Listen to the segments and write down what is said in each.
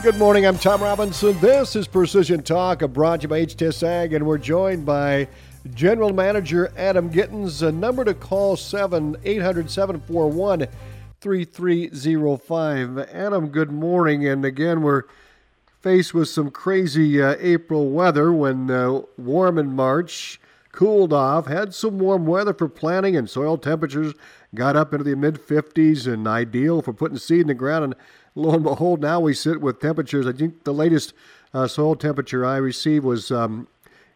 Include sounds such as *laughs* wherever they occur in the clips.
Good morning. I'm Tom Robinson. This is Precision Talk, brought to you by HTS Ag, and we're joined by General Manager Adam Gittens. A number to call 7 800 741 3305. Adam, good morning. And again, we're faced with some crazy uh, April weather when uh, warm in March, cooled off, had some warm weather for planting, and soil temperatures got up into the mid 50s and ideal for putting seed in the ground. And lo and behold, now we sit with temperatures. I think the latest uh, soil temperature I received was um,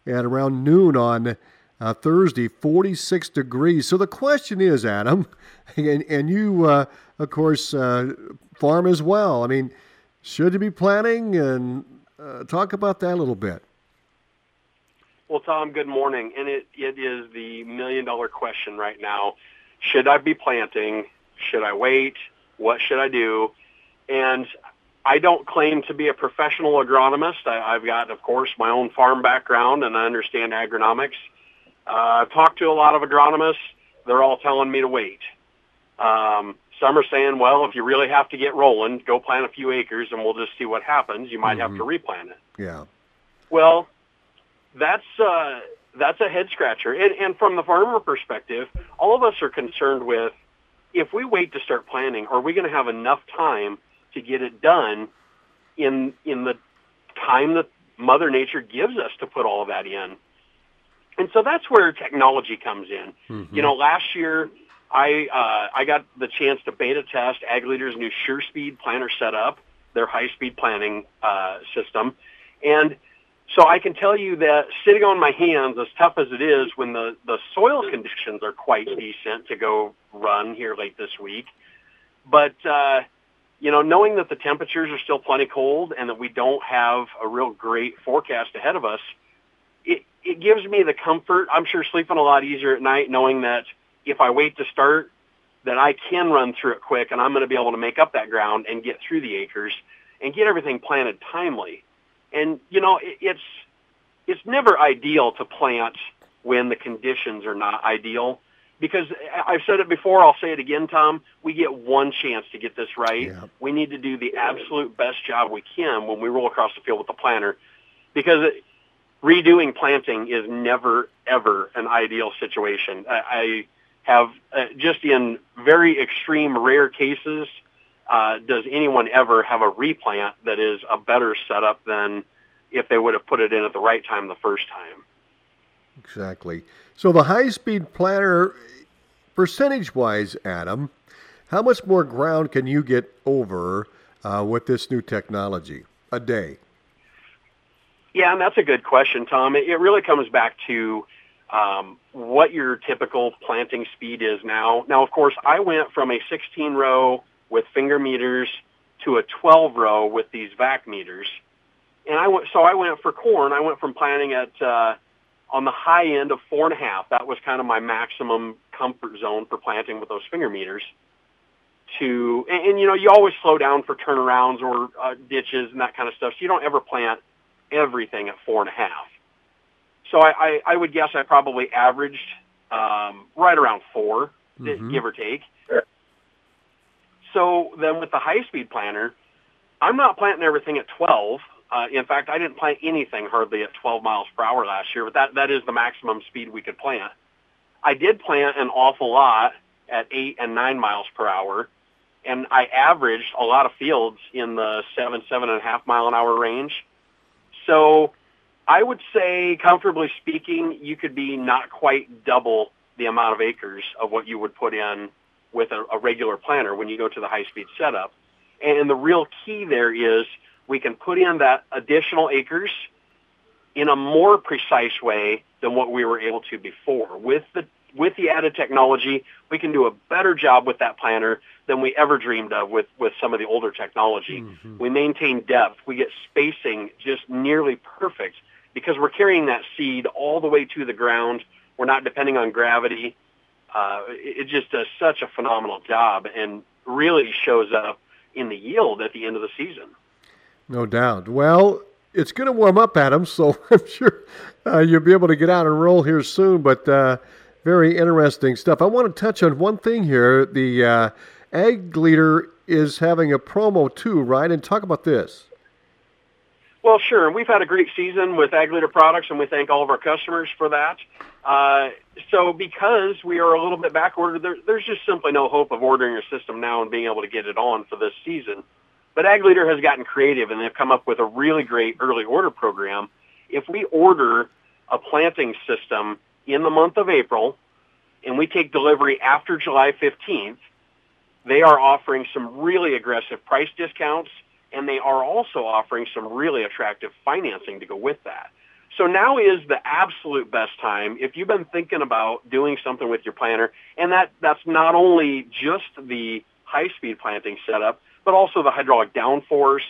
at around noon on uh, Thursday, 46 degrees. So the question is, Adam, *laughs* and, and you, uh, of course, uh, farm as well. I mean, should you be planting? And uh, talk about that a little bit. Well, Tom, good morning. And it, it is the million dollar question right now. Should I be planting? Should I wait? What should I do? And I don't claim to be a professional agronomist. I, I've got, of course, my own farm background and I understand agronomics. Uh, I've talked to a lot of agronomists. They're all telling me to wait. Um, some are saying, well, if you really have to get rolling, go plant a few acres and we'll just see what happens. You might mm-hmm. have to replant it. Yeah. Well, that's uh, that's a head scratcher. And, and from the farmer perspective, all of us are concerned with if we wait to start planting, are we going to have enough time to get it done in in the time that Mother Nature gives us to put all of that in? And so that's where technology comes in. Mm-hmm. You know, last year I uh, I got the chance to beta test Ag Leader's new SureSpeed planter setup, their high-speed planning uh, system, and so I can tell you that sitting on my hands, as tough as it is, when the the soil conditions are quite decent to go run here late this week, but uh, you know, knowing that the temperatures are still plenty cold and that we don't have a real great forecast ahead of us, it it gives me the comfort. I'm sure sleeping a lot easier at night knowing that if I wait to start, that I can run through it quick and I'm going to be able to make up that ground and get through the acres and get everything planted timely. And you know, it, it's it's never ideal to plant when the conditions are not ideal because I've said it before, I'll say it again, Tom. We get one chance to get this right. Yeah. We need to do the absolute best job we can when we roll across the field with the planter because it, redoing planting is never ever an ideal situation. I, I have uh, just in very extreme rare cases uh, does anyone ever have a replant that is a better setup than if they would have put it in at the right time the first time? Exactly. So the high-speed planter, percentage-wise, Adam, how much more ground can you get over uh, with this new technology a day? Yeah, and that's a good question, Tom. It, it really comes back to um, what your typical planting speed is now. Now, of course, I went from a 16 row with finger meters to a 12 row with these vac meters. And I went, so I went for corn. I went from planting at uh, on the high end of four and a half. That was kind of my maximum comfort zone for planting with those finger meters. To and, and you know you always slow down for turnarounds or uh, ditches and that kind of stuff. So you don't ever plant everything at four and a half. So I, I, I would guess I probably averaged um, right around 4 mm-hmm. give or take. So then with the high-speed planter, I'm not planting everything at 12. Uh, in fact, I didn't plant anything hardly at 12 miles per hour last year, but that, that is the maximum speed we could plant. I did plant an awful lot at 8 and 9 miles per hour, and I averaged a lot of fields in the 7, 7.5 mile an hour range. So I would say, comfortably speaking, you could be not quite double the amount of acres of what you would put in with a, a regular planter when you go to the high-speed setup. And the real key there is we can put in that additional acres in a more precise way than what we were able to before. With the with the added technology, we can do a better job with that planter than we ever dreamed of with, with some of the older technology. Mm-hmm. We maintain depth. We get spacing just nearly perfect because we're carrying that seed all the way to the ground. We're not depending on gravity. Uh, it, just does such a phenomenal job and really shows up in the yield at the end of the season. No doubt. Well, it's going to warm up, Adam, so *laughs* I'm sure uh, you'll be able to get out and roll here soon. But uh, very interesting stuff. I want to touch on one thing here. The uh, Ag Leader is having a promo too, right? And talk about this. Well, sure. And we've had a great season with Ag Leader products, and we thank all of our customers for that. Uh, so because we are a little bit back ordered, there, there's just simply no hope of ordering your system now and being able to get it on for this season. But Ag Leader has gotten creative, and they've come up with a really great early order program. If we order a planting system in the month of April, and we take delivery after July 15th, they are offering some really aggressive price discounts and they are also offering some really attractive financing to go with that. So now is the absolute best time if you've been thinking about doing something with your planter, and that, that's not only just the high-speed planting setup, but also the hydraulic downforce,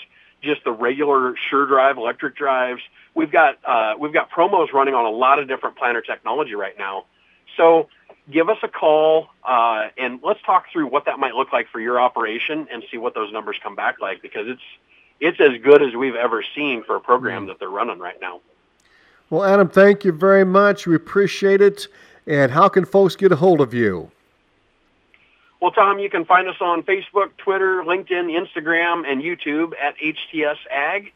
just the regular SureDrive electric drives. We've got uh, we've got promos running on a lot of different planter technology right now. So give us a call uh, and let's talk through what that might look like for your operation and see what those numbers come back like because it's it's as good as we've ever seen for a program that they're running right now. Well, Adam, thank you very much. We appreciate it. And how can folks get a hold of you? Well, Tom, you can find us on Facebook, Twitter, LinkedIn, Instagram, and YouTube at HTS Ag.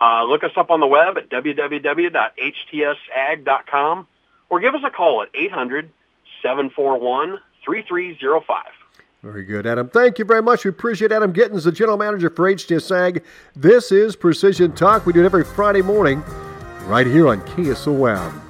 Uh, look us up on the web at www.htsag.com or give us a call at 800 741 3305. Very good, Adam. Thank you very much. We appreciate Adam Gittins, the general manager for HTS Ag. This is Precision Talk. We do it every Friday morning right here on KSOM.